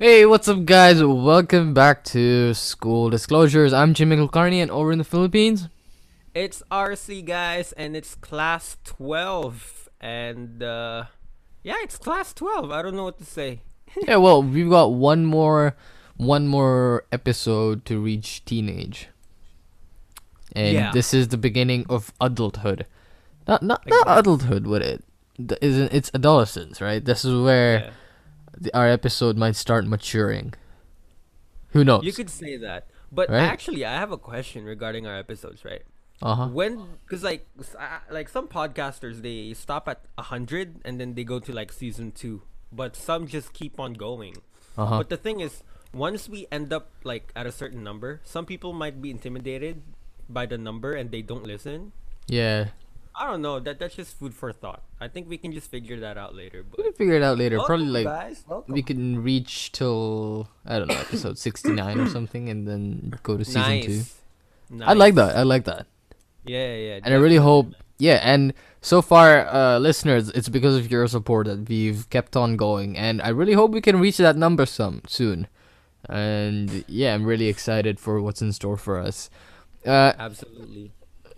Hey, what's up, guys? Welcome back to School Disclosures. I'm Chinmay Kulkarni, and over in the Philippines, It's RC guys, and it's class twelve, and uh, yeah, it's class twelve. I don't know what to say. yeah, well, we've got one more, one more episode to reach teenage, and Yeah. this is the beginning of adulthood. Not not not adulthood would it. Isn't it's adolescence, right? This is where Yeah. The, our episode might start maturing. Who knows? You could say that, but Right. actually, I have a question regarding our episodes. Right? Uh huh. When, because like, like some podcasters, they stop at hundred and then they go to like season two, but some just keep on going. Uh huh. But the thing is, once we end up like at a certain number, some people might be intimidated by the number and they don't listen. Yeah. I don't know. That that's just food for thought. I think we can just figure that out later. We can figure it out later. Probably like guys, we can reach till I don't know episode sixty nine or something, and then go to season two. nice. I like that. I like that, Yeah, yeah. yeah and I really hope. Yeah, and so far, uh, listeners, it's because of your support that we've kept on going, and I really hope we can reach that number some soon. And yeah, I'm really excited for what's in store for us. Uh, absolutely.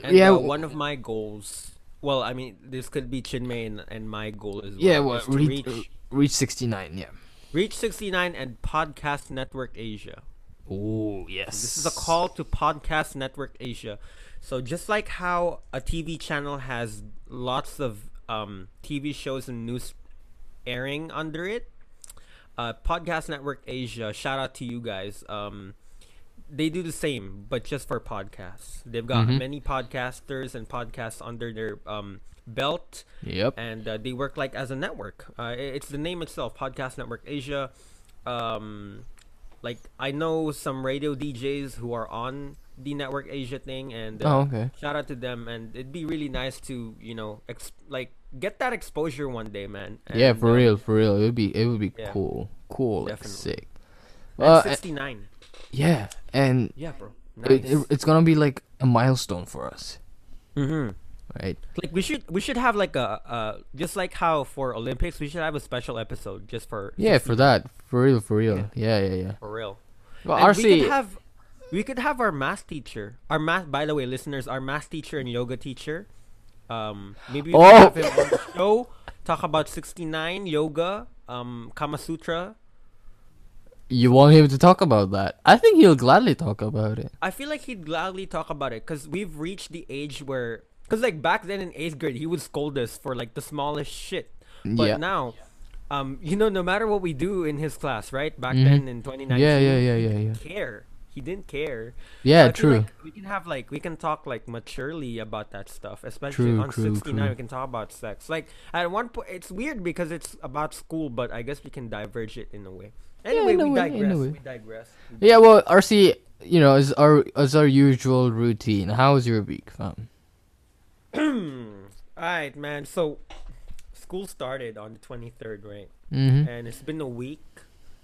And Yeah, uh, one of my goals. Well, I mean, this could be Chinmay and, and my goal as well. yeah, well, is reach reach reach sixty nine. Yeah. reach sixty nine and Podcast Network Asia. Oh yes. This is a call to Podcast Network Asia. So just like how a TV channel has lots of um, TV shows and news airing under it, uh, Podcast Network Asia. Shout out to you guys. Um, they do the same, but just for podcasts. They've got Mhm. many podcasters and podcasts under their um, belt Yep. and uh, they work like as a network. Uh, it's the name itself, Podcast Network Asia. Um, like I know some radio DJs who are on the Network Asia thing, and uh, Oh okay. shout out to them. And it'd be really nice to you know ex- like get that exposure one day, man. yeah, for uh, real, for real. It would be it would be Yeah. cool, cool, like, sick. and Uh, 69. Yeah, and Yeah, bro. Nice. it, it's gonna be like a milestone for us, mm-hmm. right? Like we should we should have like a uh just like how for Olympics we should have a special episode just for Yeah, for that, for real, for real. Yeah, yeah, yeah. for real. Well, And we could have we could have our math teacher. Our math by the way, listeners, our math teacher and yoga teacher. Um maybe we Oh! have him on the show, talk about sixty nine yoga, um Kama Sutra. You want him to talk about that? I think he'll gladly talk about it. I feel like he'd gladly talk about it because we've reached the age where because like back then in eighth grade he would scold us for like the smallest shit. But yeah, now um, you know, no matter what we do in his class, right? Back Mhm. then in 2019, yeah, yeah, yeah, he yeah, didn't yeah. care. He didn't care. Yeah, So true. like we can have like we can talk like maturely about that stuff, especially True, on true, 69. true. We can talk about sex. Like at one point, it's weird because it's about school, but I guess we can diverge it in a way. Anyway, in a we way, in a digress. way. We digress. Yeah, well, RC, you know, as our as our usual routine. How was your week, fam? All right, man. So school started on the 23rd, right? Mm-hmm. and it's been a week.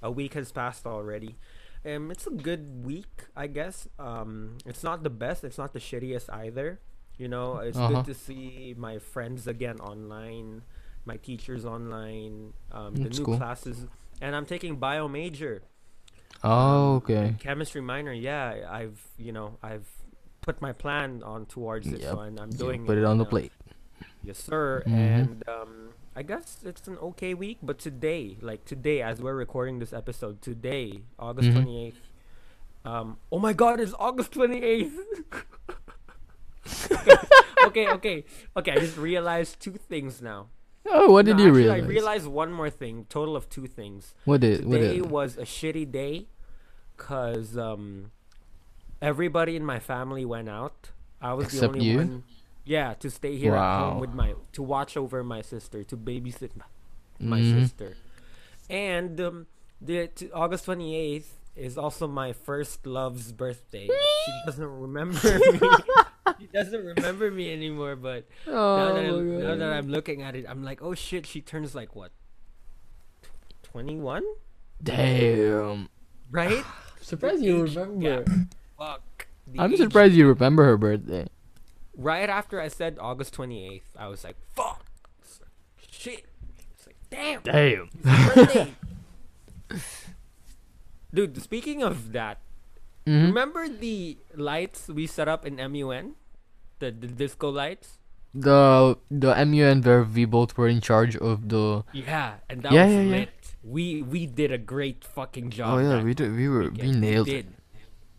A week has passed already. Um, it's a good week, I guess. Um, it's not the best. It's not the shittiest either. You know, it's Uh-huh. good to see my friends again online, my teachers online, um, the That's new cool. classes, and I'm taking bio major, Oh, um, okay. chemistry minor. Yeah, I've you know I've put my plan on towards it, Yep. so and I'm You doing put it right on the now. plate. Yes, sir. Mhm. And um, I guess it's an okay week, but today, like today, as we're recording this episode, today, August Mhm. 28th. Um, oh my God, it's August 28th. okay, okay, okay. I just realized two things now. Oh, what did No, you actually, realize? I realized one more thing. Total of two things. what did what Today did? was a shitty day, cause um, everybody in my family went out. I was Except the only you? one. Yeah, to stay here at home with my to watch over my sister, to babysit my, my Mhm. sister, and um, the t- August twenty eighth is also my first love's birthday. she doesn't remember me. She doesn't remember me anymore, but now that, Oh, I'm, now that I'm looking at it, I'm like, oh shit, she turns like what? 21? Damn. Right? Surprised you remember. Fuck. I'm age- surprised you remember her birthday. Right after I said August 28th, I was like, fuck. It's like, Shit. It's like, damn. Damn. birthday. dude. Speaking of that, Mhm. remember the lights we set up in MUN, the the disco lights. The the MUN where we both were in charge of the. Yeah, and that Yeah, was yeah, yeah. lit. We we did a great fucking job. Oh yeah, we did. We were we nailed it.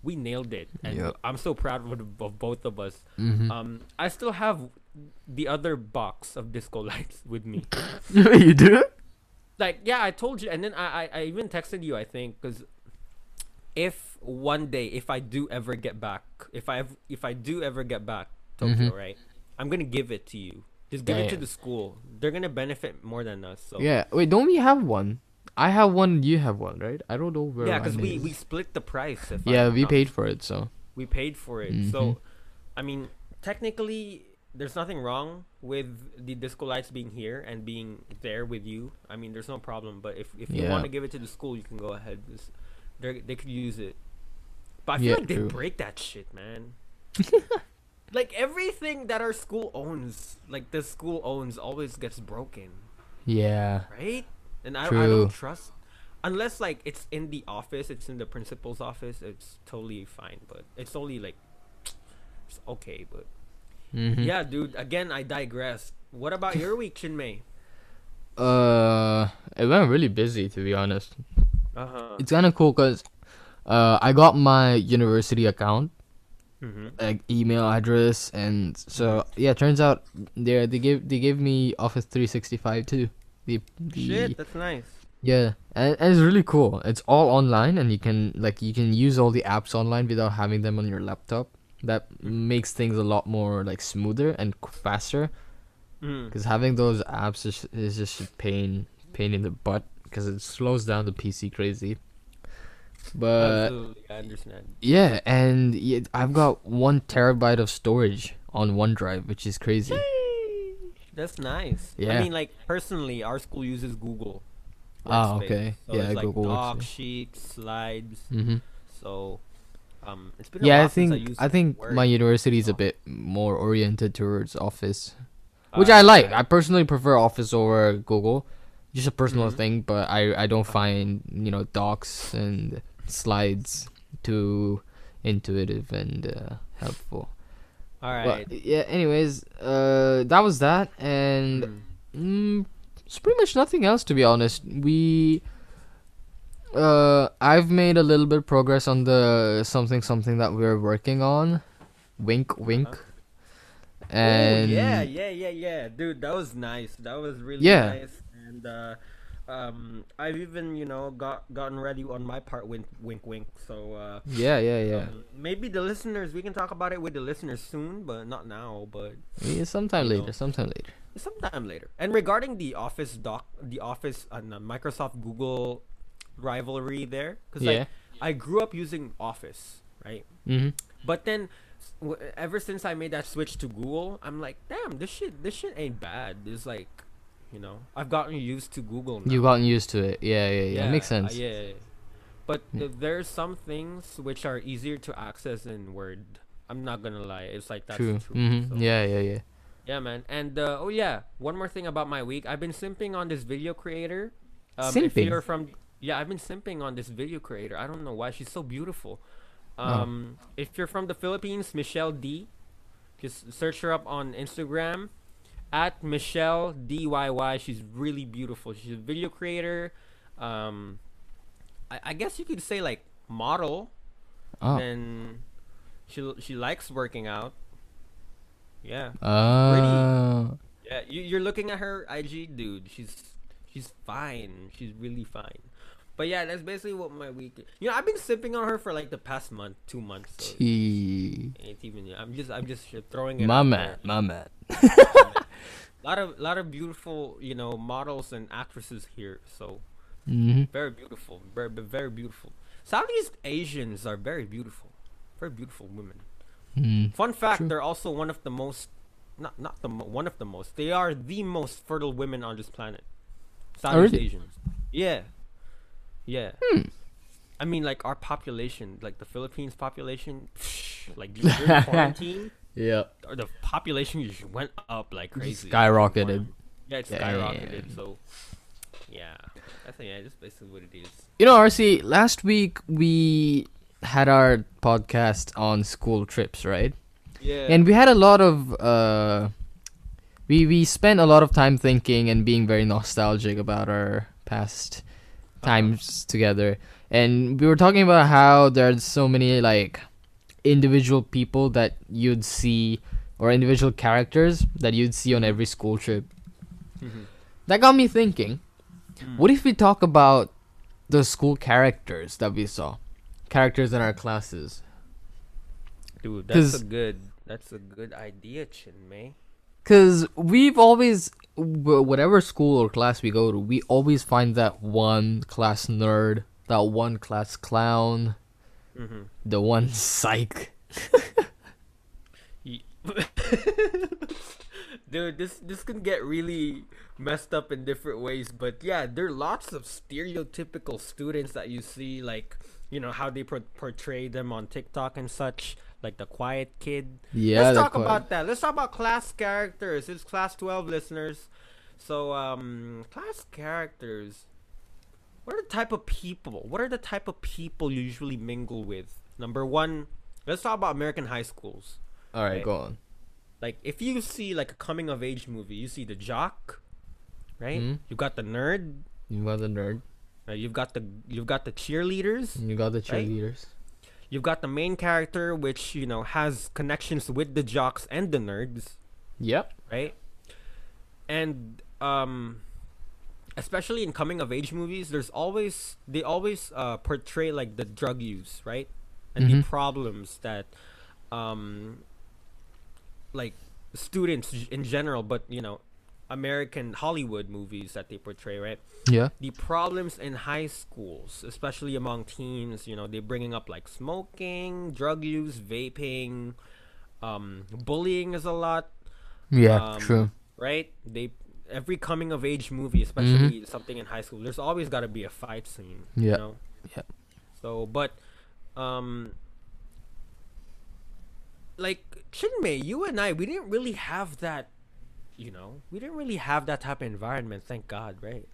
We nailed it, and Yep. I'm so proud of, of both of us. Mm-hmm. Um, I still have the other box of disco lights with me. you do? like yeah i told you and then i i, I even texted you i think because if one day if i do ever get back if i if i do ever get back tokyo Mhm. right i'm gonna give it to you just give it to the school they're gonna benefit more than us so Yeah. Wait, don't we have one? I have one. You have one, right? I don't know where. yeah because we mine we split the price if Yeah, we paid for it, so. we paid for it Mhm. so i mean technically there's nothing wrong with the disco lights being here and being there with you i mean there's no problem but if, if you Yeah. want to give it to the school you can go ahead. they they could use it but i feel Yeah, like they true. break that shit man like everything that our school owns like the school owns always gets broken Yeah. right and I, I don't trust unless like it's in the office it's in the principal's office it's totally fine but it's only like it's okay but Mm-hmm. yeah dude again i digress what about your week chinmay Uh, it went really busy to be honest. uh-huh It's kind of cool because, uh, I got my university account, mm-hmm. like email address, and so yeah. Turns out they they gave they gave me Office 365 too. The, the shit that's nice Yeah, and, and it's really cool. It's all online, and you can like you can use all the apps online without having them on your laptop. That makes things a lot more like smoother and faster. mm. Because having those apps is, is just a pain pain in the butt because it slows down the PC crazy. But i understand yeah, and yeah, I've got one terabyte of storage on OneDrive, which is crazy. that's nice Yeah. i mean like personally our school uses google Ah, okay. so Yeah, it's like Google doc Workspace. sheets slides Mm-hmm. so um it's been a Yeah, I think used I think Word. my university is a Oh. bit more oriented towards Office. which Uh, I like. I personally prefer Office over Google. Just a personal Mhm. thing, but I I don't find you know docs and slides too intuitive and uh, helpful. All right. But yeah. Anyways, uh, that was that, and Mm. mm, it's pretty much nothing else to be honest. We. Uh, I've made a little bit progress on the something something that we're working on. Wink, wink. And oh, yeah, yeah, yeah, yeah, dude, that was nice. That was really Yeah. nice. And uh, um, I've even you know got gotten ready on my part. Wink, wink, wink. So uh, yeah, yeah, yeah. um, maybe the listeners we can talk about it with the listeners soon, but not now. But Yeah, sometime you know. later. Sometime later. sometime later. And regarding the Office doc, the Office and uh, Microsoft Google rivalry there, because Yeah. like I grew up using Office, right? Mm-hmm. But then, ever since I made that switch to Google, I'm like, damn, this shit, this shit ain't bad. It's like, you know, I've gotten used to Google now. You've gotten used to it. Yeah, yeah, yeah. It Makes uh, sense. yeah, yeah. But Yeah. th- there's some things which are easier to access in Word. I'm not gonna lie. It's like that's true. true. Mm-hmm. so- Yeah, yeah, yeah. yeah, man. And uh, oh yeah, one more thing about my week. I've been simping on this video creator. Um, If Simping? you're from yeah, I've been simping on this video creator. I don't know why she's so beautiful. Oh. Um, if you're from the Philippines, Michelle D, just search her up on Instagram at Michelle DYY. She's really beautiful. She's a video creator. Um, I, I guess you could say like model. Oh. Then she she likes working out. Yeah. Uh, Yeah, you, you're looking at her IG, dude. She's she's fine. She's really fine. But yeah, that's basically what my week. You know, I've been sipping on her for like the past month, two months. So gee. it's even. I'm just I'm just throwing it. My man, my man. Lot of lot of beautiful, you know, models and actresses here. So Mm-hmm. very beautiful, very very beautiful. Southeast Asians are very beautiful, very beautiful women. Mm. Fun fact: True. they're also one of the most, not not the one of the most. They are the most fertile women on this planet. Southeast Oh, really? Asians. Yeah, yeah. Hmm. I mean, like our population, like the Philippines population, like during quarantine, Yeah. the population just went up like crazy. Skyrocketed. Yeah, it's Yeah, skyrocketed. yeah. So, yeah, I think yeah, that's basically what it is. You know, RC, last week we had our podcast on school trips, right? Yeah. And we had a lot of uh we we spent a lot of time thinking and being very nostalgic about our past times together. And we were talking about how there's so many like individual people that you'd see or individual characters that you'd see on every school trip. Mhm. That got me thinking, Mm. what if we talk about the school characters that we saw? Characters in our classes. Dude, that's a good. That's a good idea, Chinmay. Cause we've always, whatever school or class we go to, we always find that one class nerd, that one class clown, Mm-hmm. the one psych. Dude, this this can get really messed up in different ways, but yeah, there are lots of stereotypical students that you see, like you know how they por- portray them on TikTok and such, like the quiet kid. Yeah, Let's talk qui- about that. Let's talk about class characters. It's class twelve listeners, so um, class characters. What are the type of people? What are the type of people you usually mingle with? Number one, let's talk about American high schools All right, Right. go on. like if you see like a coming of age movie, you see the jock, right? Mhm. You've got the nerd, You got the nerd. uh, you've got the you've got the cheerleaders, You got the Right. cheerleaders. you've got the main character which you know has connections with the jocks and the nerds, Yep. right? And um especially in coming of age movies, there's always they always uh portray like the drug use, right? And the Mhm. problems that um like students in general, but you know, American Hollywood movies that they portray, right? Yeah. The problems in high schools, especially among teens, you know, they're bringing up like smoking, drug use, vaping, um, bullying is a lot, Yeah. Um, true. right? They every coming of age movie, especially something in high school, there's always got to be a fight scene. Yeah. You know? Yeah. So, but, um, like Chinmay, you and I, we didn't really have that. You know, we didn't really have that type of environment. Thank God, right?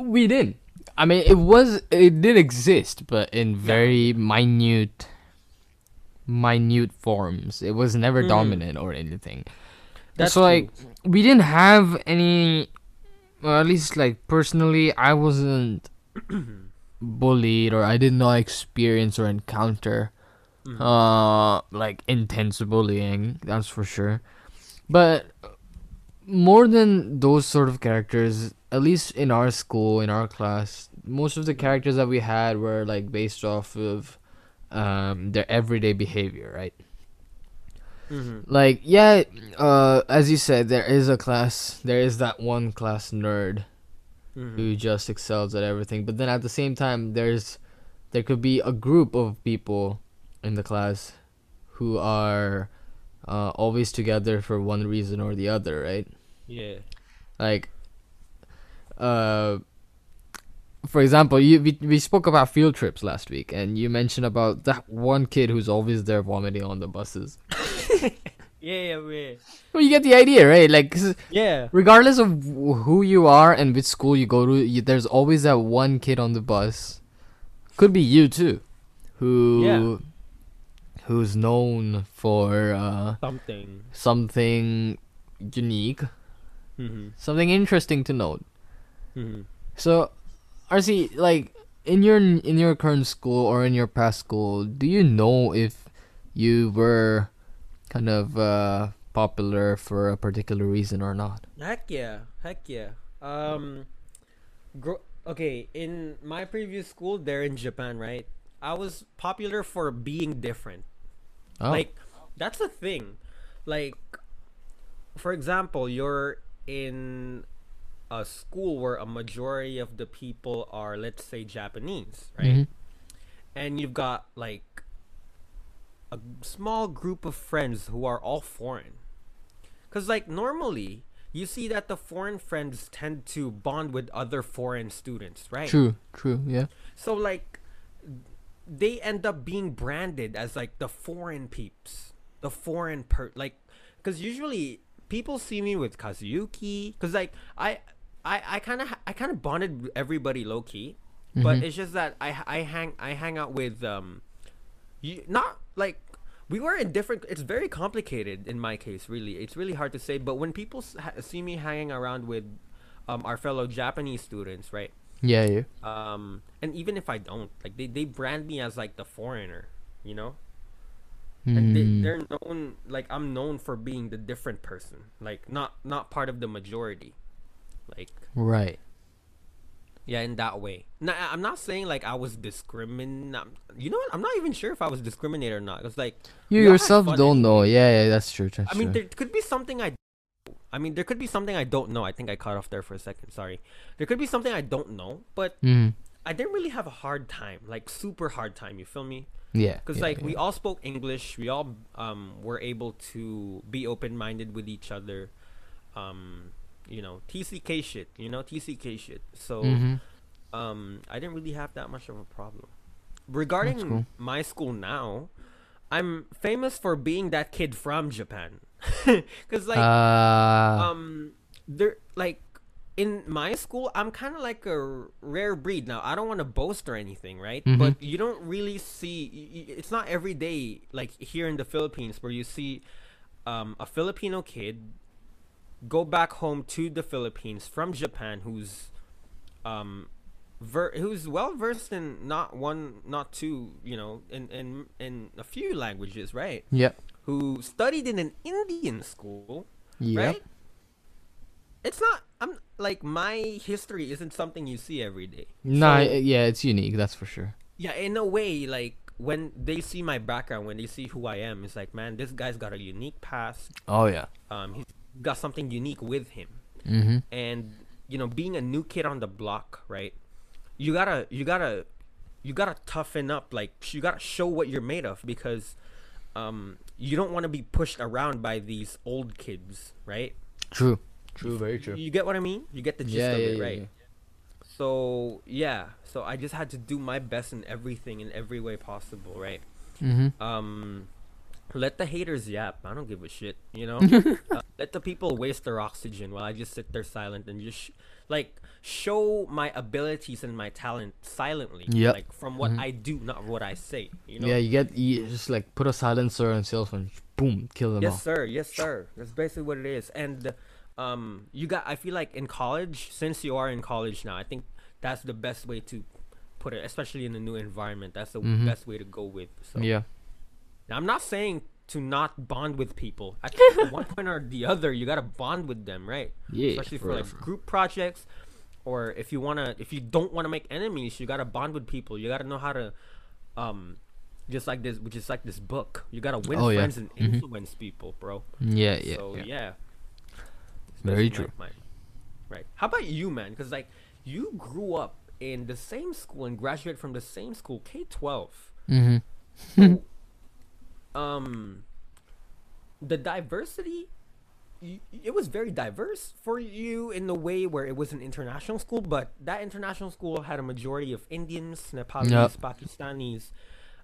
We didn't. I mean, it was it did exist, but in very minute, minute forms. It was never Mhm. dominant or anything. That's so like we didn't have any. Well, at least like personally, I wasn't bullied or I did not experience or encounter Mhm. uh like intense bullying. That's for sure. But more than those sort of characters, at least in our school, in our class, most of the characters that we had were like based off of um their everyday behavior, right? Mhm. Like yeah, uh as you said, there is a class there is that one class nerd Mhm. who just excels at everything. But then at the same time there's there could be a group of people in the class who are uh, always together for one reason or the other, right? Yeah. Like, uh, for example, you we, we spoke about field trips last week, and you mentioned about that one kid who's always there vomiting on the buses. Yeah, yeah, yeah. Well, you get the idea, right? Like, Yeah. regardless of who you are and which school you go to, you, there's always that one kid on the bus. Could be you too, who Yeah. who's known for uh, Something. something unique, Mhm. something interesting to note. Mhm. So, RC, like in your in your current school or in your past school, do you know if you were kind of uh, popular for a particular reason or not? Heck yeah, heck yeah. Um, gro- okay, in my previous school, there in Japan, right? I was popular for being different. Oh, Like, that's the thing. Like, for example, you're in a school where a majority of the people are, let's say, Japanese, right? Mhm. and you've got like a small group of friends who are all foreign. Cause like normally you see that the foreign friends tend to bond with other foreign students, right? True, true, yeah. So like they end up being branded as like the foreign peeps, the foreign per like, cause usually people see me with Kazuyuki, cause like I I I kind of I kind of bonded everybody low key, but Mhm. it's just that I I hang I hang out with um, you not like we were in different. It's very complicated in my case. Really, it's really hard to say. But when people ha- see me hanging around with um our fellow Japanese students, right? Yeah, yeah. Um, and even if I don't, like they they brand me as like the foreigner, you know. and they, they're known like i'm known for being the different person like not not part of the majority like Right. yeah in that way now, i'm not saying like i was discrimin you know what i'm not even sure if i was discriminated or not it's like You yourself don't know. Yeah, yeah, that's true. That's i mean true. there could be something i i mean there could be something i don't know i think i cut off there for a second sorry there could be something i don't know but Mhm. i didn't really have a hard time like super hard time you feel me Yeah. because yeah, like yeah. we all spoke english we all um were able to be open-minded with each other um you know tck shit you know tck shit so Mhm. um i didn't really have that much of a problem regarding cool. my school now i'm famous for being that kid from japan because like uh, um there like in my school i'm kind of like a rare breed now i don't want to boast or anything right Mhm. but you don't really see it's not every day like here in the philippines where you see um, a filipino kid go back home to the philippines from japan who's um ver- who's well versed in not one not two you know in in in a few languages right Yep. who studied in an indian school yep. right? It's not. I'm like my history isn't something you see every day. Nah, So, yeah, it's unique. That's for sure. yeah, in a way, like when they see my background, when they see who I am, it's like, man, this guy's got a unique past. Oh yeah. Um, he's got something unique with him, Mm-hmm. and you know, being a new kid on the block, right? You gotta, you gotta, you gotta toughen up. Like you gotta show what you're made of because, um, you don't want to be pushed around by these old kids, right? True. True. Very true. You get what I mean? You get the gist Yeah, of yeah, it, yeah, right? yeah. So yeah, so I just had to do my best in everything in every way possible, right? Mm-hmm. Um, let the haters yap. I don't give a shit, you know. uh, let the people waste their oxygen while I just sit there silent and just sh- like show my abilities and my talent silently, Yeah. like from what Mhm. I do, not what I say. You know. Yeah, you get you just like put a silencer on cell phone, boom, kill them Yes, all. sir. Yes, sir. That's basically what it is. And um, you got. I feel like in college, since you are in college now, I think that's the best way to put it, especially in a new environment. That's the Mhm. best way to go with. So Yeah. Now, I'm not saying to not bond with people. I think at one point or the other, you gotta bond with them, right? Yeah. Especially for like group projects, or if you wanna, if you don't wanna make enemies, you gotta bond with people. You gotta know how to, um, just like this, which is like this book. You gotta win Oh, yeah. friends and Mhm. influence people, bro. Yeah, yeah, so yeah. yeah, Very true. right. How about you, man? Because like you grew up in the same school and graduated from the same school, K twelve. Mm-hmm. So, um, the diversity it was very diverse for you in the way where it was an international school, but that international school had a majority of Indians, Nepalis, Yep. Pakistanis.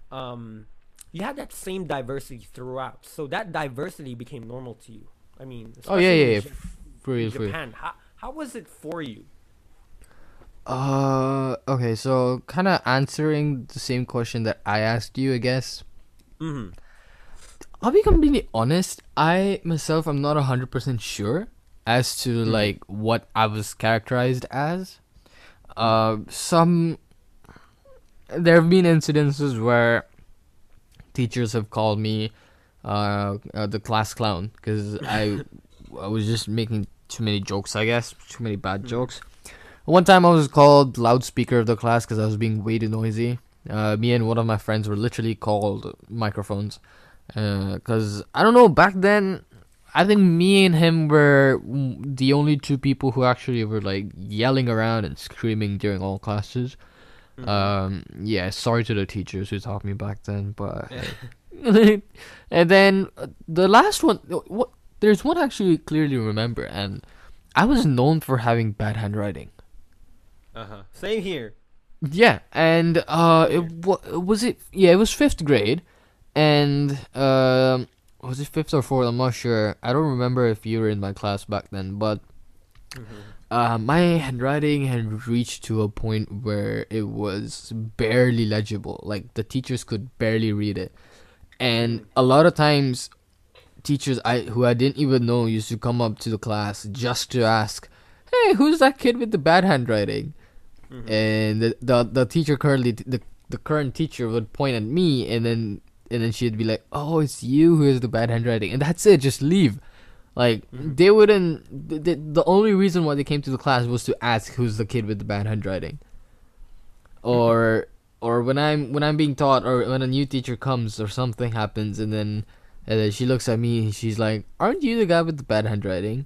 Um, you had that same diversity throughout, so that diversity became normal to you. I mean, Oh yeah, yeah, yeah. For real, in for real. Japan. How how was it for you? Uh, okay. So, kind of answering the same question that I asked you, I guess. Mm-hmm. I'll be completely honest. I myself, I'm not hundred percent sure as to Mhm. like what I was characterized as. Uh, some there have been incidences where teachers have called me uh, uh the class clown because I I was just making too many jokes. I guess too many bad Mhm. jokes. One time I was called loudspeaker of the class because I was being way too noisy. Uh, me and one of my friends were literally called microphones because I don't know back then. I think me and him were the only two people who actually were like yelling around and screaming during all classes. Mhm. Um, yeah, sorry to the teachers who taught me back then, but and then uh, the last one, uh, what? There's one I actually clearly remember, and I was known for having bad handwriting. Uh-huh. Same here. Yeah, and uh, it wa- was it? Yeah, it was fifth grade, and um, was it fifth or fourth? I'm not sure. I don't remember if you were in my class back then, but uh, my handwriting had reached to a point where it was barely legible. Like the teachers could barely read it, and a lot of times, teachers I who I didn't even know used to come up to the class just to ask, "Hey, who's that kid with the bad handwriting?" Mhm. And the, the the teacher currently the the current teacher would point at me, and then and then she'd be like, "Oh, it's you who has the bad handwriting," and that's it. Just leave. Like Mhm. they wouldn't. The, only reason why they came to the class was to ask who's the kid with the bad handwriting. Or or when I'm when I'm being taught, or when a new teacher comes, or something happens, and then and then she looks at me and she's like, "Aren't you the guy with the bad handwriting?"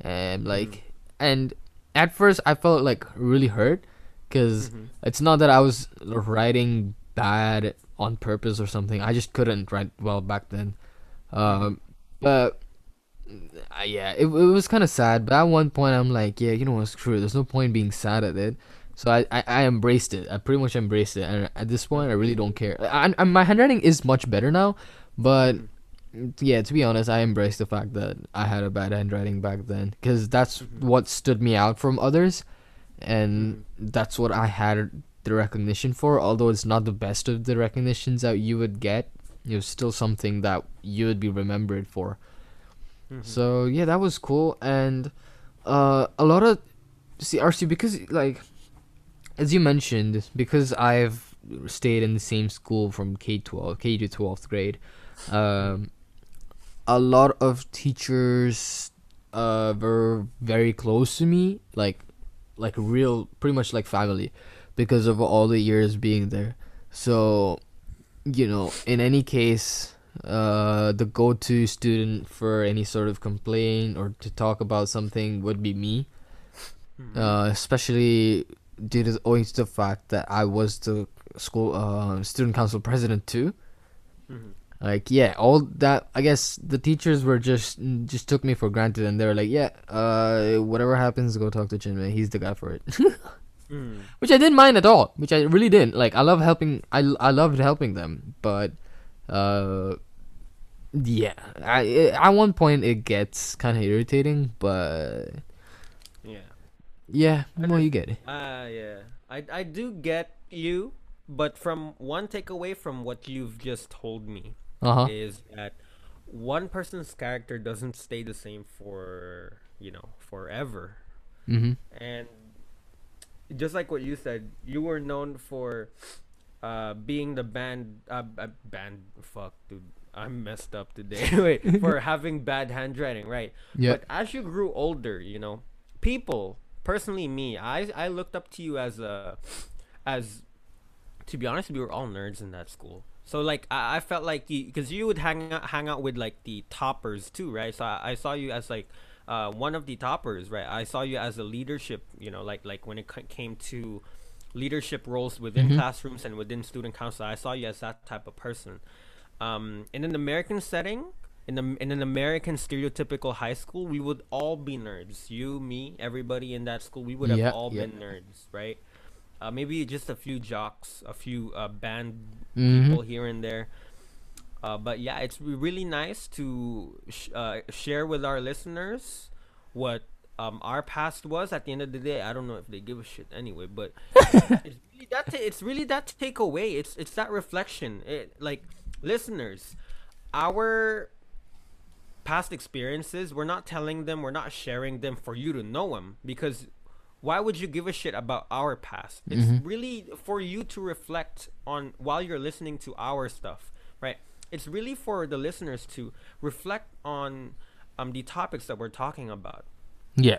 And like, and at first I felt like really hurt, because Mhm. it's not that I was writing bad on purpose or something. I just couldn't write well back then. Um, but uh, yeah, it, it was kind of sad. But at one point, I'm like, yeah, you know what? Screw it. There's no point being sad at it. So I, I, I embraced it. I pretty much embraced it. And at this point, I really don't care. I, I, my handwriting is much better now. But yeah, to be honest, I embraced the fact that I had a bad handwriting back then. Because that's Mhm. what stood me out from others. And that's what I had the recognition for. Although it's not the best of the recognitions that you would get, it was still something that you would be remembered for. Mhm. So yeah, that was cool, and uh, a lot of see RC because like as you mentioned, because I've stayed in the same school from K twelve, K to twelfth grade, um, a lot of teachers uh were very close to me, like like real, pretty much like family, because of all the years being there. So, you know, in any case, uh, the go-to student for any sort of complaint or to talk about something would be me. Mhm. Uh, especially due to owing to the fact that I was the school uh, student council president too. Mhm. Like yeah, all that I guess the teachers were just just took me for granted and they were like, yeah, uh, whatever happens, go talk to Chinmay. He's the guy for it. Mhm. which I didn't mind at all. Which I really didn't. Like I love helping. I I loved helping them, but uh, yeah. I at one point it gets kind of irritating, but Yeah. yeah, well you get it. Ah, yeah. I I do get you, but from one takeaway from what you've just told me Uh huh. is that one person's character doesn't stay the same for you know forever, mm-hmm. and just like what you said, you were known for uh being the band uh, uh band fuck dude. I'm messed up today. Wait, for having bad handwriting, right? Yeah. But as you grew older, you know, people, personally me, I I looked up to you as a as to be honest, we were all nerds in that school. So like I, I felt like you because you would hang out hang out with like the toppers too, right? So I, I saw you as like uh, one of the toppers, right? I saw you as a leadership, you know, like like when it c- came to leadership roles within Mhm. classrooms and within student council. I saw you as that type of person. Um, in an American setting, in a, in an American stereotypical high school, we would all be nerds. You, me, everybody in that school, we would have all yeah. been nerds, right? Uh, maybe just a few jocks, a few uh, band Mhm. people here and there. Uh, but yeah, it's really nice to sh- uh, share with our listeners what um, our past was. At the end of the day, I don't know if they give a shit anyway, but it's really that. Ta- it's really that takeaway. It's it's that reflection. It like listeners, our past experiences. We're not telling them. We're not sharing them for you to know them because why would you give a shit about our past? It's Mhm. really for you to reflect on while you're listening to our stuff, right? It's really for the listeners to reflect on um the topics that we're talking about. Yeah.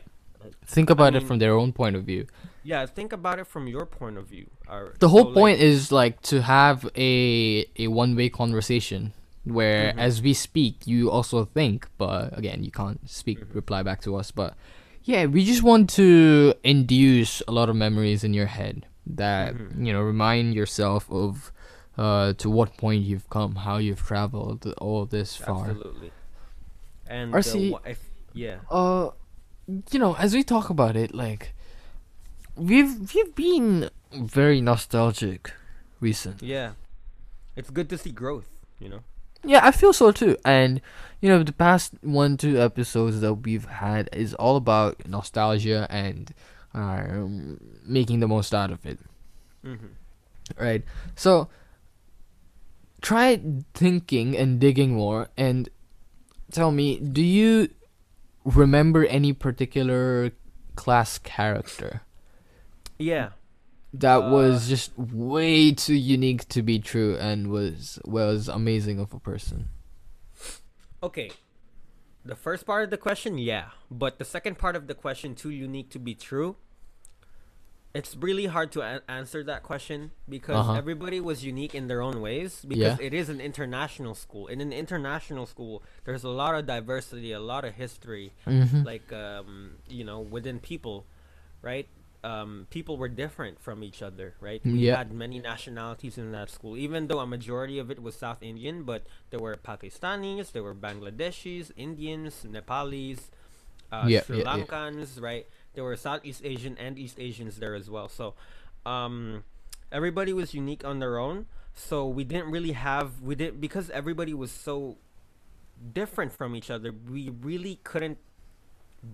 Think about it mean- from their own point of view. Yeah, think about it from your point of view. Or, The so, whole like- point is like to have a a one way conversation where Mhm. as we speak you also think, but again you can't speak Mhm. reply back to us. But yeah, we just want to induce a lot of memories in your head that Mhm. you know remind yourself of uh to what point you've come, how you've traveled all this far. Absolutely. And RC uh, if, yeah. uh you know as we talk about it like we've we've been very nostalgic recently Yeah. It's good to see growth, you know? Yeah, I feel so too. And you know, the past one two episodes that we've had is all about nostalgia and um, making the most out of it. Mm-hmm. Right. So try thinking and digging more and tell me, do you remember any particular class character Yeah. that was Uh, just way too unique to be true and was was amazing of a person? Okay. The first part of the question, yeah, but the second part of the question, too unique to be true. It's really hard to a- answer that question because Uh-huh. everybody was unique in their own ways. Because Yeah. it is an international school. In an international school, there's a lot of diversity, a lot of history, Mm-hmm. like um, you know, within people, right? Um, people were different from each other, right? We Yeah. had many nationalities in that school, even though a majority of it was South Indian, but there were Pakistanis, there were Bangladeshis, Indians, Nepalis, uh, Yeah, Sri. Lankans, right? There were Southeast Asian and East Asians there as well. So, um, everybody was unique on their own. So we didn't really have we didn't because everybody was so different from each other. We really couldn't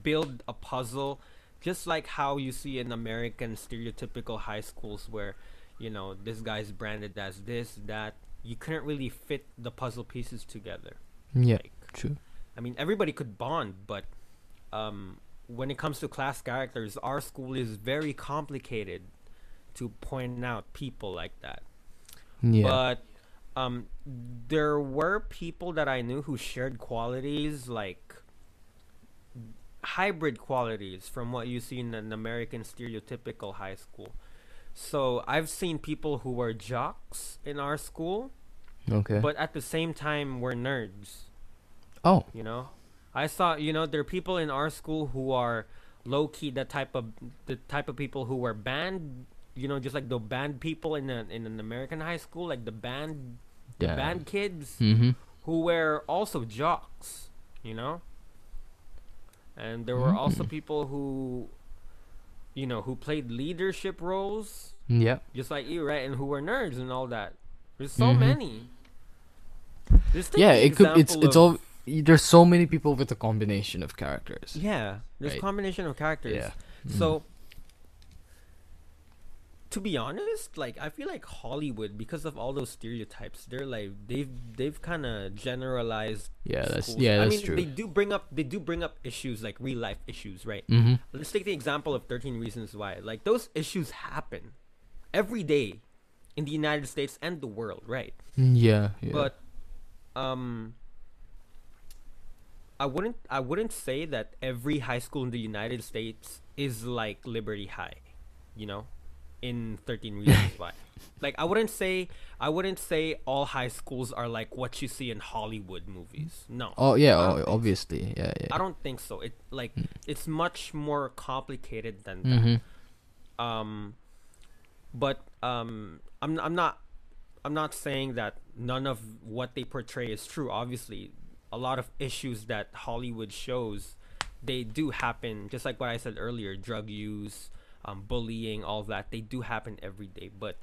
build a puzzle just like how you see in American stereotypical high schools where you know this guy's branded as this that you couldn't really fit the puzzle pieces together. Yeah, Like, true. I mean, everybody could bond, but um, when it comes to class characters, our school is very complicated to point out people like that. Yeah. But um, there were people that I knew who shared qualities like hybrid qualities from what you see in an American stereotypical high school. So I've seen people who were jocks in our school, okay. but at the same time were nerds. oh. You know, I saw you know there are people in our school who are low key the type of the type of people who were banned, You know, just like the banned people in a, in an American high school, like the band the Yeah. band kids Mm-hmm. who were also jocks. You know, and there were also Mm. people who, you know, who played leadership roles, Yeah. just like you, right? And who were nerds and all that. There's so Mhm. many. Just Yeah, it could. It's it's all. There's so many people with a combination of characters. Yeah, there's Right. combination of characters. Yeah. Mm. So, to be honest, like I feel like Hollywood, because of all those stereotypes, they're like they've they've kind of generalized. Yeah, that's schools. yeah, I that's mean, true. They do bring up they do bring up issues like real life issues, right? Mm-hmm. Let's take the example of Thirteen Reasons Why. Like those issues happen every day in the United States and the world, right? Yeah, yeah. but um I wouldn't I wouldn't say that every high school in the United States is like Liberty High, you know, in 13 reasons why. Like I wouldn't say I wouldn't say all high schools are like what you see in Hollywood movies. No. oh yeah, oh, obviously, yeah, yeah. I don't think so. It like it's much more complicated than that Mm-hmm. um but um i'm i'm not i'm not saying that none of what they portray is true obviously a lot of issues that hollywood shows they do happen just like what i said earlier drug use um, bullying all that they do happen every day. But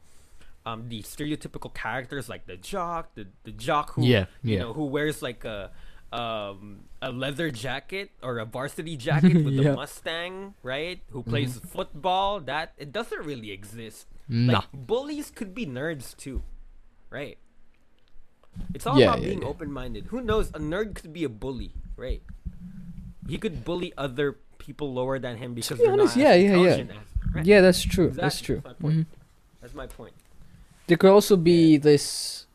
um the stereotypical characters like the jock the, the jock who Yeah, you know who wears like a um a leather jacket or a varsity jacket with Yeah. a mustang right who plays football that it doesn't really exist. Nah. like bullies could be nerds too right it's all Yeah, about yeah, being yeah. open-minded who knows a nerd could be a bully right he could bully other people lower than him because be they're honest, not yeah, yeah, yeah. as- right? Yeah, that's true. That's true. That's my point. Mhm. That's my point. There could also be this.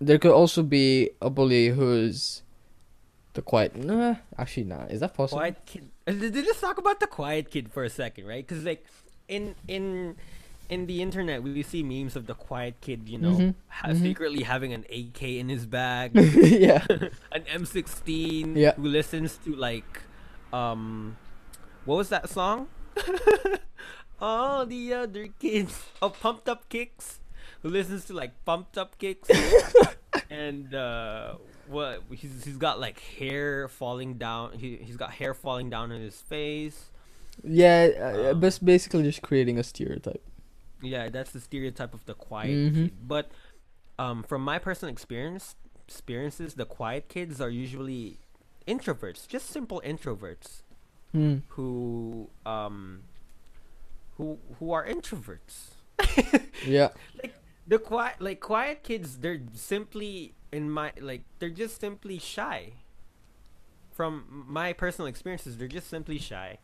There could also be a bully who's the quiet. Nah, actually, not. Is that possible? Quiet kid. Uh, Let's talk about the quiet kid for a second, right? Because like in in in the internet, we see memes of the quiet kid, you know, Mhm, ha- mhm. secretly having an AK in his bag, yeah. an M16, Yeah. who listens to like, um, what was that song? All the other kids, oh, pumped up kicks, who listens to like pumped up kicks, and uh, what he's he's got like hair falling down. He he's got hair falling down in his face. Yeah, uh, Um, bas- basically just creating a stereotype. Yeah, that's the stereotype of the quiet Mhm. kid. But um, from my personal experience, experiences, the quiet kids are usually introverts, just simple introverts Mm. who um who who are introverts. Yeah. Like The quiet like quiet kids, they're simply in my like they're just simply shy. From my personal experiences, they're just simply shy,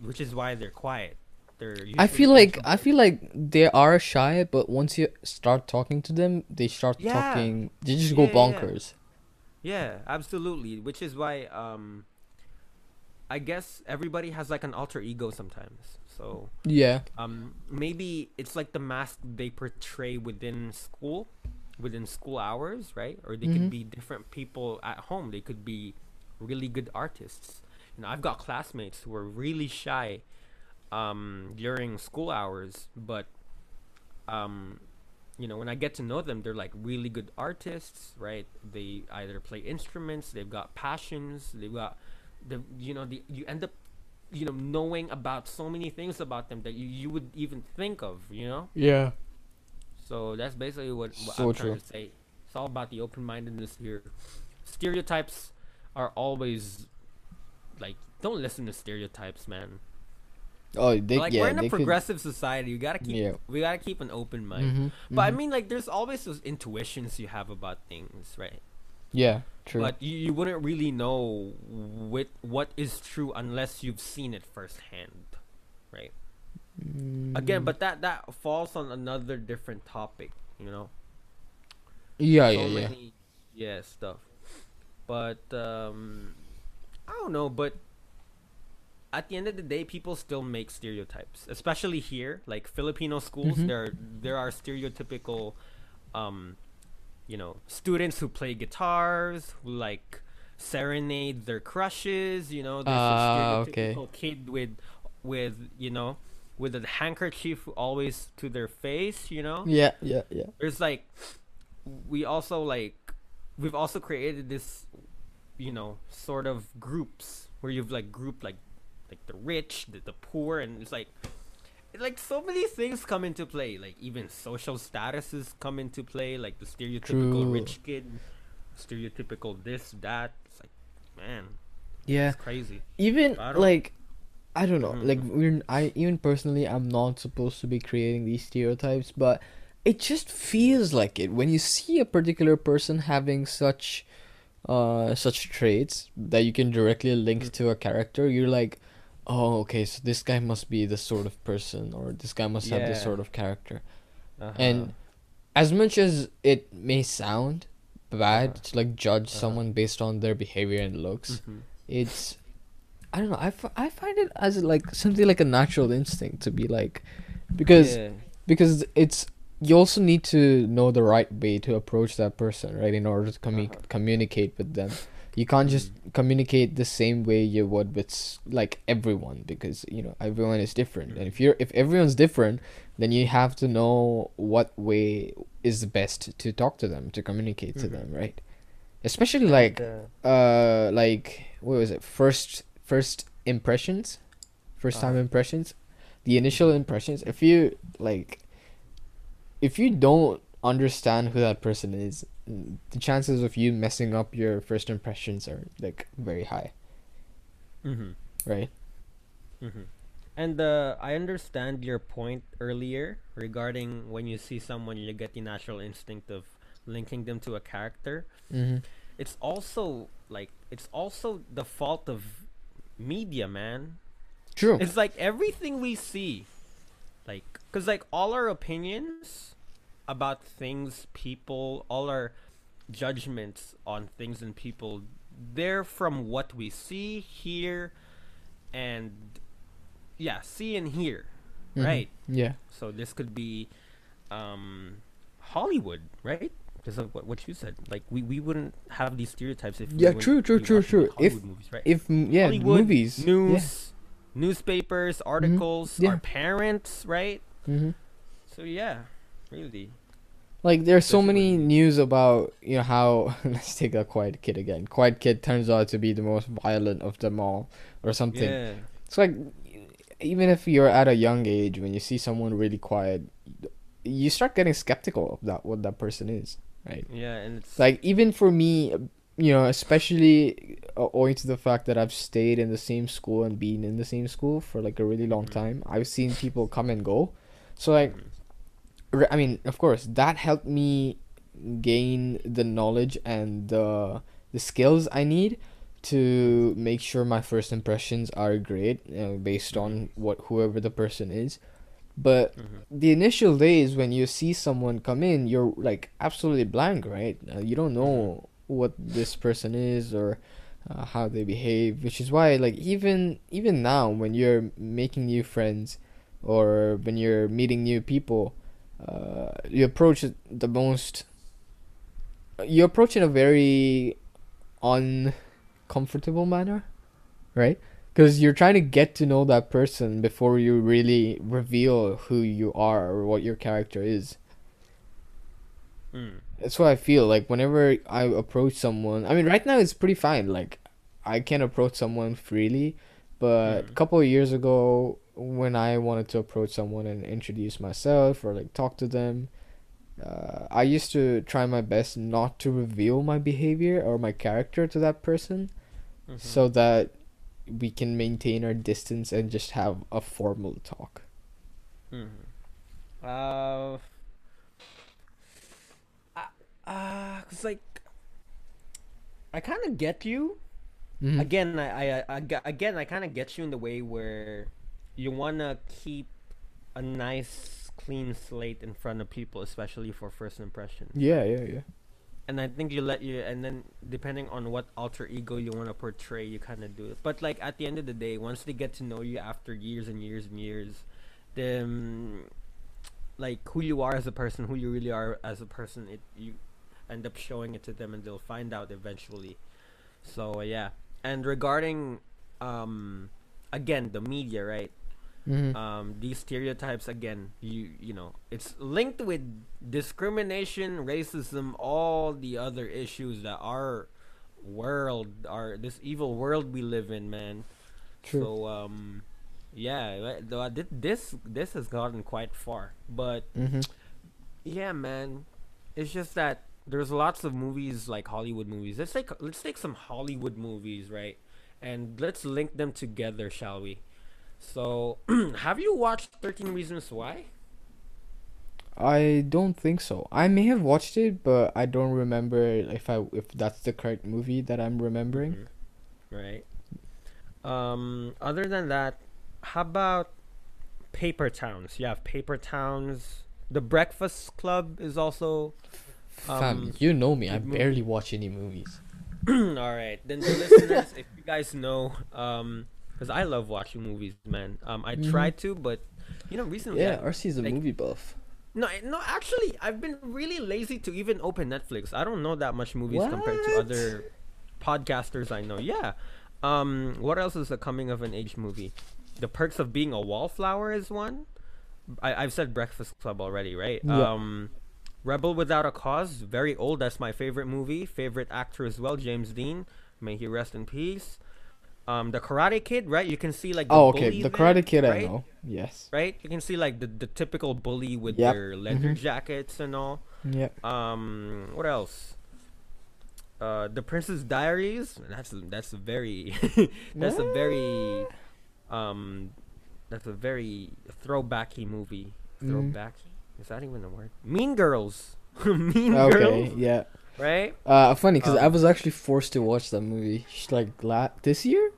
which is why they're quiet. They're I feel like I feel like they are shy, but once you start talking to them, they start Yeah. talking. They just Yeah, go yeah, yeah. bonkers. Yeah, absolutely. Which is why um I guess everybody has like an alter ego sometimes. So Yeah. um maybe it's like the mask they portray within school, within school hours, right? Or they Mhm. could be different people at home. They could be really good artists. You know, I've got classmates who are really shy um during school hours, but um you know, when I get to know them, they're like really good artists, right? They either play instruments, they've got passions, they've got the you know, the you end up you know knowing about so many things about them that you, you would even think of, you know? Yeah. So that's basically what, what So I'm trying to say. It's all about the open mindedness here. Stereotypes are always like don't listen to stereotypes, man. Oh, they like yeah. we're in a they could- progressive society. You gotta keep Yeah. we gotta keep an open mind. Mhm, But I mhm. mean like there's always those intuitions you have about things, right? Yeah. True. But you, you wouldn't really know what what is true unless you've seen it firsthand. Right? Again, Mm, but that that falls on another different topic, you know. yeah, so yeah, yeah. yeah stuff but um i don't know but at the end of the day people still make stereotypes especially here like filipino schools Mhm. there there are stereotypical um you know students who play guitars who like serenade their crushes you know there's Ah, a okay. stereotypical kid with with you know with a handkerchief always to their face you know Yeah, yeah, yeah. there's like we also like we've also created this you know sort of groups where you've like grouped like like the rich the, the poor and it's like like so many things come into play like even social statuses come into play like the stereotypical True. rich kid stereotypical this that it's like man Yeah. it's crazy Even I like I don't know. Mhm. Like we're I even personally I'm not supposed to be creating these stereotypes, but it just feels like it when you see a particular person having such uh such traits that you can directly link Mm. to a character. You're like, "Oh, okay, so this guy must be this sort of person or this guy must have this Yeah. sort of character." uh-huh. And as much as it may sound bad Uh-huh. to like judge Uh-huh. someone based on their behavior and looks, Mhm. it's I don't know. I, I find it as like something like a natural instinct to be like because yeah. because it's you also need to know the right way to approach that person, right? In order to commu- Uh-huh. communicate with them. You can't just communicate the same way you would with like everyone because you know everyone is different. And if you're if everyone's different, then you have to know what way is the best to talk to them, to communicate to Mhm. them, right? Especially like And, uh like what was it first first impressions first time Uh-huh. impressions the initial impressions if you like if you don't understand who that person is the chances of you messing up your first impressions are like very high Mhm. right Mm-hmm. And uh, I understand your point earlier regarding when you see someone, you get the natural instinct of linking them to a character. mm-hmm. It's also like it's also the fault of media, man. true It's like everything we see, like, cause like all our opinions about things, people, all our judgments on things and people, they're from what we see, hear, and yeah, see and hear, Mhm. right? yeah So this could be um, Hollywood, right? Because of what, what you said, like we, we wouldn't have these stereotypes if Yeah, true, true, true, true. If- movies, right? if mm, yeah Hollywood, movies news, newspapers, articles, Yeah. our parents, right? yeah. hmm So yeah, really. Like there's so many news about you know how let's take a quiet kid again. Quiet kid turns out to be the most violent of them all, or something. Yeah. It's like even if you're at a young age, when you see someone really quiet, you start getting skeptical of that what that person is, right? Yeah, and it's Like even for me, you know, especially uh, owing to the fact that I've stayed in the same school and been in the same school for like a really long Mhm. time, I've seen people come and go. So like, Mhm. I mean, of course, that helped me gain the knowledge and the the skills I need to make sure my first impressions are great, you know, based on what whoever the person is. But Mhm. the initial days when you see someone come in, you're like absolutely blank, right? Uh, you don't know what this person is or uh, how they behave, which is why like even even now when you're making new friends or when you're meeting new people, uh, you approach it the most. You approach in a very uncomfortable manner, right? Because you're trying to get to know that person before you really reveal who you are or what your character is. Mm. That's what I feel like whenever I approach someone. I mean, right now it's pretty fine. Like, I can approach someone freely, but a Mm. couple of years ago, when I wanted to approach someone and introduce myself or like talk to them, uh, I used to try my best not to reveal my behavior or my character to that person, Mhm. so that we can maintain our distance and just have a formal talk. Mhm. Uh, uh, cause like, I kind of get you. Mhm. Again, I, I, I, again, I kind of get you in the way where you wanna keep a nice, clean slate in front of people, especially for first impressions. Yeah, yeah, yeah. And I think you let you, and then depending on what alter ego you want to portray, you kind of do it. But like at the end of the day, once they get to know you after years and years and years, then like who you are as a person, who you really are as a person, it you end up showing it to them, and they'll find out eventually. So yeah, and regarding um again the media, right? Mm-hmm. um, these stereotypes again you you know it's linked with discrimination racism all the other issues that our world our this evil world we live in man True. so um yeah though this this has gotten quite far but mm-hmm. yeah man it's just that there's lots of movies like hollywood movies let's take let's take some hollywood movies right and let's link them together shall we so have you watched 13 reasons why I don't think so. I may have watched it, but I don't remember if I if that's the correct movie that I'm remembering. Mhm. right um other than that how about paper towns you have paper towns the breakfast club is also Fam, Um, you know me. I good movie. barely watch any movies. all right then the listeners if you guys know um because i love watching movies man. Um i Mhm. try to but you know recently yeah, I- RC's a like- movie buff. no no actually i've been really lazy to even open netflix. I don't know that much movies compared to other podcasters i know. Yeah. Um what else is a coming of an age movie? The perks of being a wallflower is one. I, i've said breakfast club already right? Yeah. um rebel without a cause very old. That's my favorite movie. Favorite actor as well james dean. May he rest in peace um the karate kid right you can see like the Oh, okay. The there, Karate Kid, I know. Yes. right you can see like the, the typical bully with Yep. their leather Mhm. jackets and all Yeah. um, what else? Uh, the Princess Diaries. That's that's a very that's a very um that's a very throwbacky movie. Mm. Is that even a word? Mean Girls. mean Okay. Girls, Yeah. Right? Uh, funny because I Um, was actually forced to watch that movie like la- this year.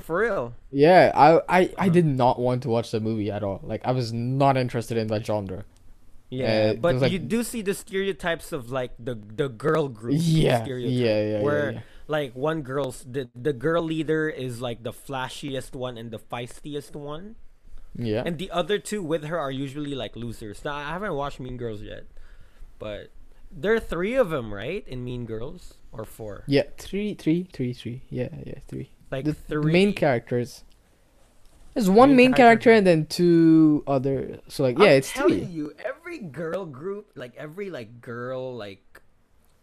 For real. Yeah, I I, I Uh-huh. did not want to watch the movie at all. Like I was not interested in that genre. Yeah, it but like- you do see the stereotypes of like the the girl group. Yeah, yeah, yeah, yeah, where yeah. like one girl's the the girl leader is like the flashiest one and the feistiest one. Yeah. And the other two with her are usually like losers. Now I haven't watched Mean Girls yet, but there are three of them, right? In Mean Girls or four? Yeah, three, three, three, three. Yeah, yeah, three. Like the, three the main characters. There's one Main main, character, character and then two other. So like, yeah, I'm it's telling three. you, every girl group, like every like girl, like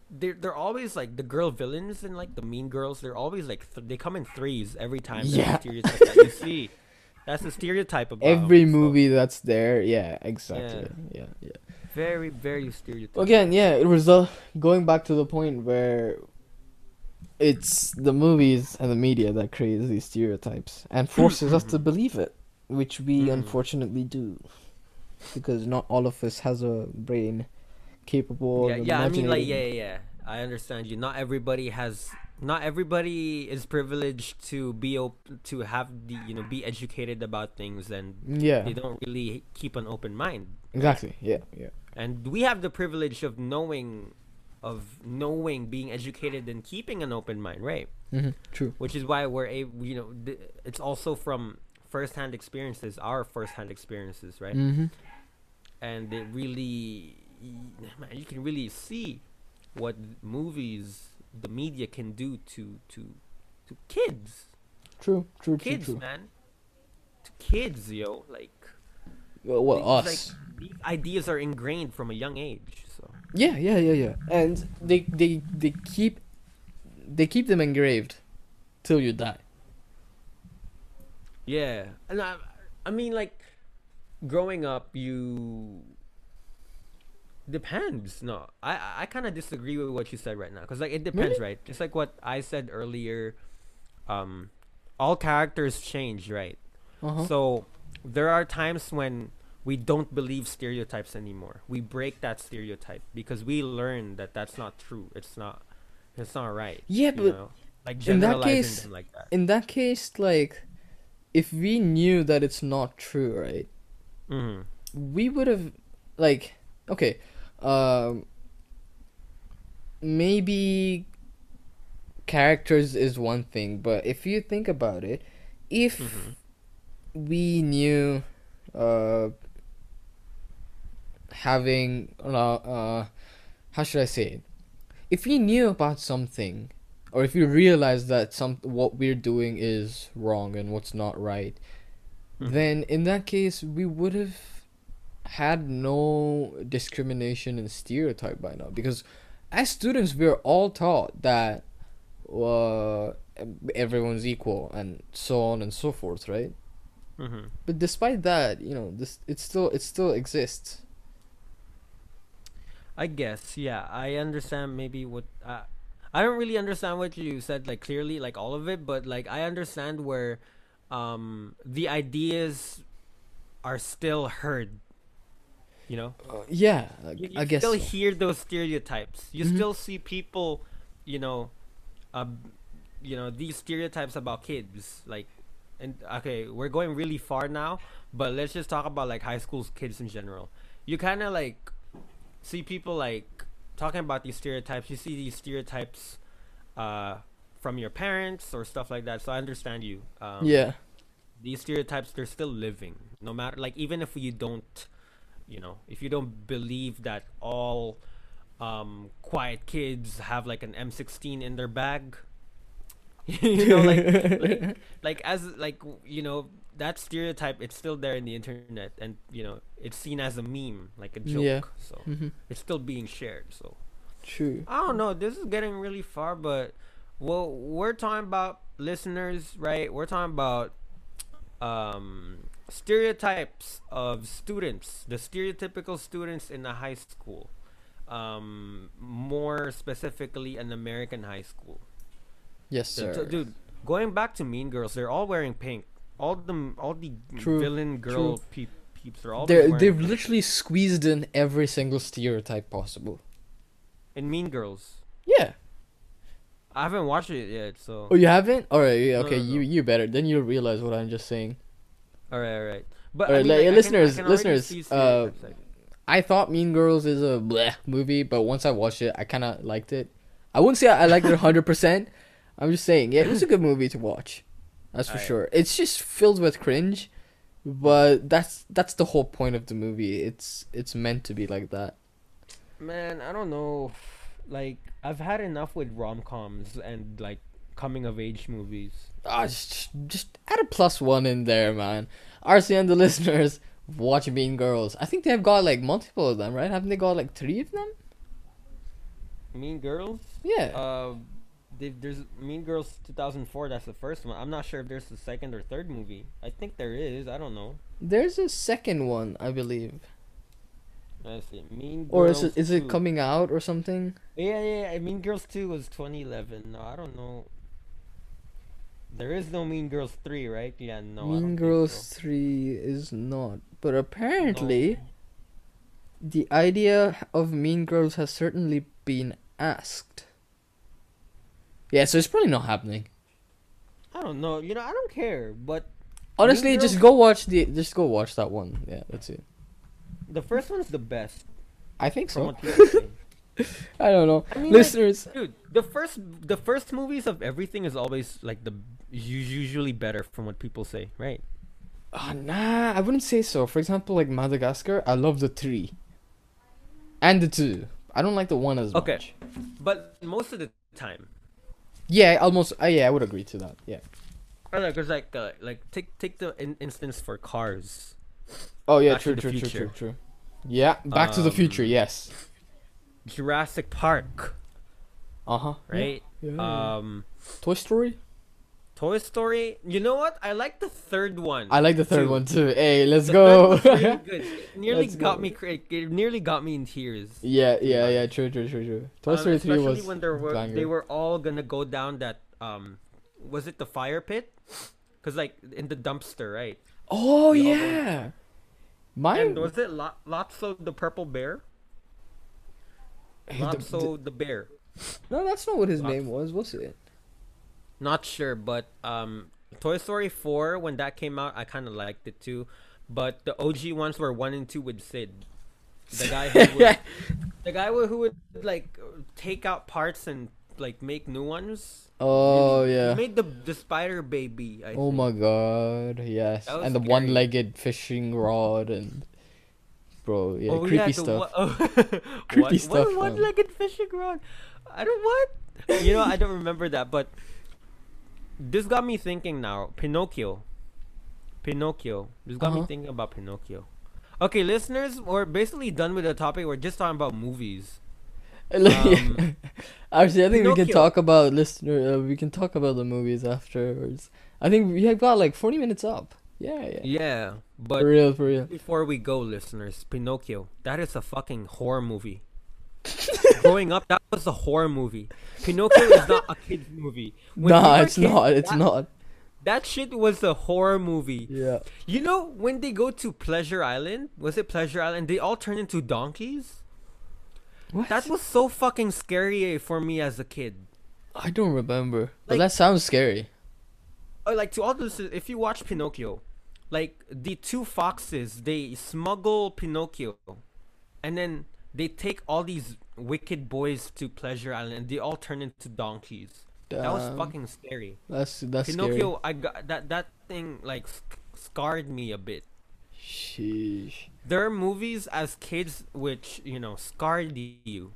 they're they're always like the girl villains and like the Mean Girls. They're always like th- they come in threes every time. Yeah. that you see. That's the stereotype about 'em, Every so- movie that's there, yeah, exactly. Yeah, yeah. Very very stereotypical. Again, yeah, it result going back to the point where it's the movies and the media that creates these stereotypes and forces us to believe it, which we Mhm. unfortunately do, because not all of us has a brain capable. yeah, of yeah. I mean, like, yeah, yeah, yeah. I understand you. Not everybody has. Not everybody is privileged to be op- to have the you know be educated about things, and yeah, they don't really keep an open mind. exactly, yeah, yeah, And we have the privilege of knowing, of knowing, being educated, and keeping an open mind, right? hmm true, Which is why we're able. You know, th- it's also from firsthand experiences, our firsthand experiences, right? hmm and it really man you can really see what movies the media can do to to to kids. True, true, true, kids true. man. To kids yo like Well, well, these, us, like, these ideas are ingrained from a young age so. Yeah, yeah, yeah, yeah, and they they they keep they keep them engraved till you die. yeah. And i i mean like growing up you depends no. I I- kind of disagree with what you said right now because like it depends right? Just like what i said earlier um all characters change right? Uh-huh. so there are times when we don't believe stereotypes anymore. We break that stereotype because we learn that that's not true. It's not it's not right yeah, you but know? Like in that generalizing case- like that. in that case, like, if we knew that it's not true, right? Mm-hmm. we would have like okay um maybe characters is one thing but if you think about it if Mhm. we knew uh having uh, uh how should i say it if we knew about something or if we realized that some what we're doing is wrong and what's not right Mhm. then in that case we would have had no discrimination and stereotype by now because as students we're all taught that uh, everyone's equal and so on and so forth right hmm but despite that you know this it still it still exists I guess, yeah. I understand maybe what uh, I don't really understand what you said like clearly, like all of it, but like I understand where um the ideas are still heard. You know, uh, yeah I- you, you i guess still so. hear those stereotypes. You Mhm. still see people, you know, uh, you know these stereotypes about kids, like. And okay, we're going really far now, but let's just talk about like high school kids in general. You kind of like see people like talking about these stereotypes. You see these stereotypes uh, from your parents or stuff like that. So I understand you. Um, yeah these stereotypes they're still living no matter like even if you don't you know if you don't believe that all um quiet kids have like an m16 in their bag you know like, like like as like you know that stereotype it's still there in the internet and you know it's seen as a meme like a joke Yeah. so Mhm. it's still being shared so true I don't know. This is getting really far, but well, we're talking about listeners, right? We're talking about um, stereotypes of students, the stereotypical students in a high school, um, more specifically an American high school. yes sir. so, dude, going back to Mean Girls, they're all wearing pink. All the all the True, villain girl peep, peeps are all they're they've pink. literally squeezed in every single stereotype possible. In Mean Girls. yeah. I haven't watched it yet, so. Oh you haven't? All right yeah, No, okay no, you you better. Then you'll realize what i'm just saying All right, all right. But Alright, I mean, like, like, listeners- I can, I can listeners, uh, I thought Mean Girls is a bleh movie, but once I watched it, I kind of liked it. I wouldn't say I liked it 100%. I'm just saying, yeah, it was a good movie to watch. That's for Alright. sure. It's just filled with cringe, but that's that's the whole point of the movie. It's it's meant to be like that. man, I don't know. Like, I've had enough with rom coms and like coming of age movies. Ah, just, just add a plus one in there, man. RC and the listeners, watch Mean Girls. I think they've got like multiple of them, right? Haven't they got like three of them? Mean Girls. Yeah. Uh, there's Mean Girls 2004. That's the first one. I'm not sure if there's a second or third movie. I think there is. I don't know. There's a second one, I believe. I see. Mean Girls. or is it is it coming out or something? Yeah, yeah. yeah, Mean Girls Two was 2011. No, I don't know. There is no Mean Girls Three, right? Yeah, no. Mean Girls so. three is not, but apparently, the idea of Mean Girls has certainly been asked. Yeah, so it's probably not happening. I don't know. You know, I don't care. But Honestly, Girls- just go watch the just go watch that one. Yeah, that's it. the first one's the best. I think so. what people say. I don't know, I mean, like, listeners. Dude, the first the first movies of everything is always like the usually better from what people say, right? Ah, nah, I wouldn't say so. For example, like Madagascar, I love the three, and the two. I don't like the one as Okay. much. But most of the time, Yeah, almost. Uh, yeah, I would agree to that. Yeah. I like cause like uh, like take take the in- instance for Cars. Oh yeah, Back true, true, true, true, true. Yeah, Back to the Future. Um, Yes. Jurassic Park, Uh huh. right? Yeah, yeah. Um, Toy Story. Toy Story. You know what? I like the third one. I like the third Two. one too. Hey, let's The go. really good. It nearly Let's got go. me. Cra- it nearly got me in tears. yeah, yeah, yeah. True, true, true, true. Toy Um, Story three especially was when they were banger. they were all gonna go down that um, was it the fire pit? Cause like in the dumpster, right? Oh go- yeah. Mine. And was it Lot- Lotso the purple bear? Hey, the- Lotso the bear. no, that's not what his Lots- name was. Was it? Not sure, but um, Toy Story four when that came out, I kind of liked it too. But the OG ones were one and two with Sid, the guy who would, the guy who would like take out parts and like make new ones. oh He yeah. made the the spider baby. I Oh think. my god, yes. And the one-legged fishing rod and bro, yeah, oh, creepy yeah, stuff. One, oh, Creepy what, stuff, What one-legged fishing rod? I don't what? You know, I don't remember that, but this got me thinking now. Pinocchio. Pinocchio. This got me Uh-huh. thinking about Pinocchio. Okay, listeners, we're basically done with the topic. We're just talking about movies. Um, Actually, I think we can talk about listener. Uh, we can talk about the movies afterwards. I think we have got like forty minutes up. Yeah, yeah. Yeah, but for real, for real. before we go, listeners, Pinocchio. That is a fucking horror movie. Growing up, that was a horror movie. Pinocchio is not a kids movie. When nah, it's kids, not. It's that- not. That shit was a horror movie. Yeah. You know when they go to Pleasure Island? Was it Pleasure Island? They all turn into donkeys. What? That was so fucking scary for me as a kid. I don't remember. but that sounds scary. Uh, like to all this, if you watch Pinocchio, like the two foxes, they smuggle Pinocchio, and then they take all these wicked boys to Pleasure Island, and they all turn into donkeys. That was fucking scary. That's that's Pinocchio, I got that that thing like sc- scarred me a bit. Sheesh. There are movies as kids which you know scarred you.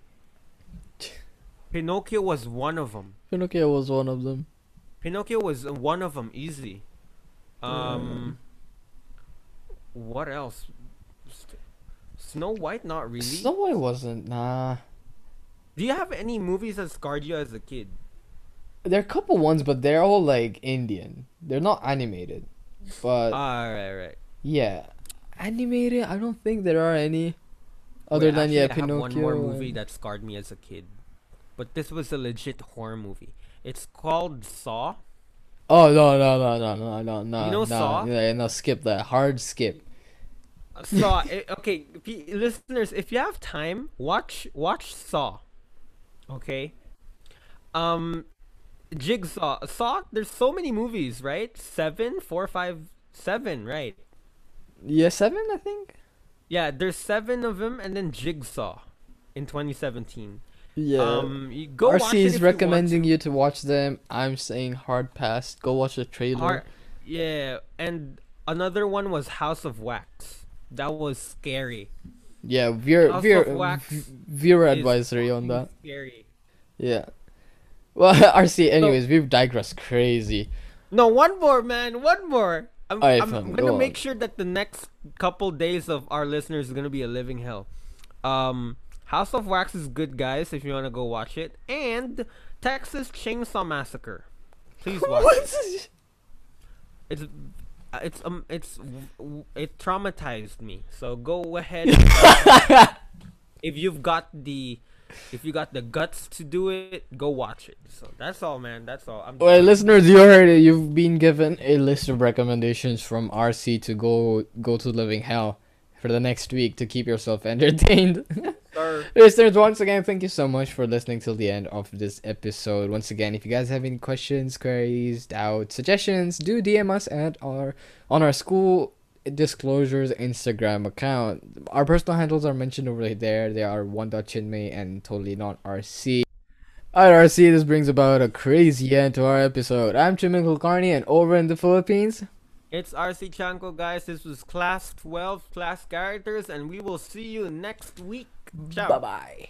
Pinocchio was one of them. Pinocchio was one of them. Pinocchio was one of them, easy. Um, what else? Snow White, not really. Snow White wasn't. Nah. Do you have any movies that scarred you as a kid? There are a couple ones, but they're all like Indian. They're not animated. But Ah, right, right. yeah, animated. I don't think there are any. Other Wait, than yeah, I have Pinocchio. one more movie and- that scarred me as a kid, but this was a legit horror movie. It's called Saw. Oh no no no no no no no. You know no, Saw? Yeah, no, skip that. Hard skip. Saw. eh, okay, you- listeners, if you have time, watch watch Saw. Okay. Um, Jigsaw. Saw. There's so many movies, right? Seven, four, five, seven, right? Yeah, seven I think. Yeah, there's seven of them, and then Jigsaw, in 2017. Yeah. Um, you go watch RC is you recommending to. you to watch them. I'm saying hard pass. Go watch the trailer. Har- yeah, and another one was House of Wax. That was scary. Yeah, viewer House viewer of Wax v- viewer advisory on that. Scary. Yeah. Well, RC. Anyways, we've digressed crazy. No, one more, man. One more. I'm, Alright, I'm fam, gonna go make on. sure that the next couple days of our listeners is gonna be a living hell. Um, House of Wax is good, guys. If you wanna go watch it, and Texas Chainsaw Massacre. Please watch. it. It's it's um it's it traumatized me. So go ahead. if you've got the if you got the guts to do it, go watch it. So that's all, man. That's all. I'm Well, listeners, you heard it. You've been given a list of recommendations from RC to go go to living hell for the next week to keep yourself entertained. Sir. Listeners, once again, thank you so much for listening till the end of this episode. Once again, if you guys have any questions, queries, doubts, suggestions, do DM us at our on our school disclosures Instagram account. Our personal handles are mentioned over there. They are one chinmay and totally not RC. Alright, RC, this brings about a crazy end to our episode. I'm Chinmay Kulkarni, and over in the Philippines. It's RC Chanko, guys. This was Class 12 Class Characters, and we will see you next week. Ciao. bye.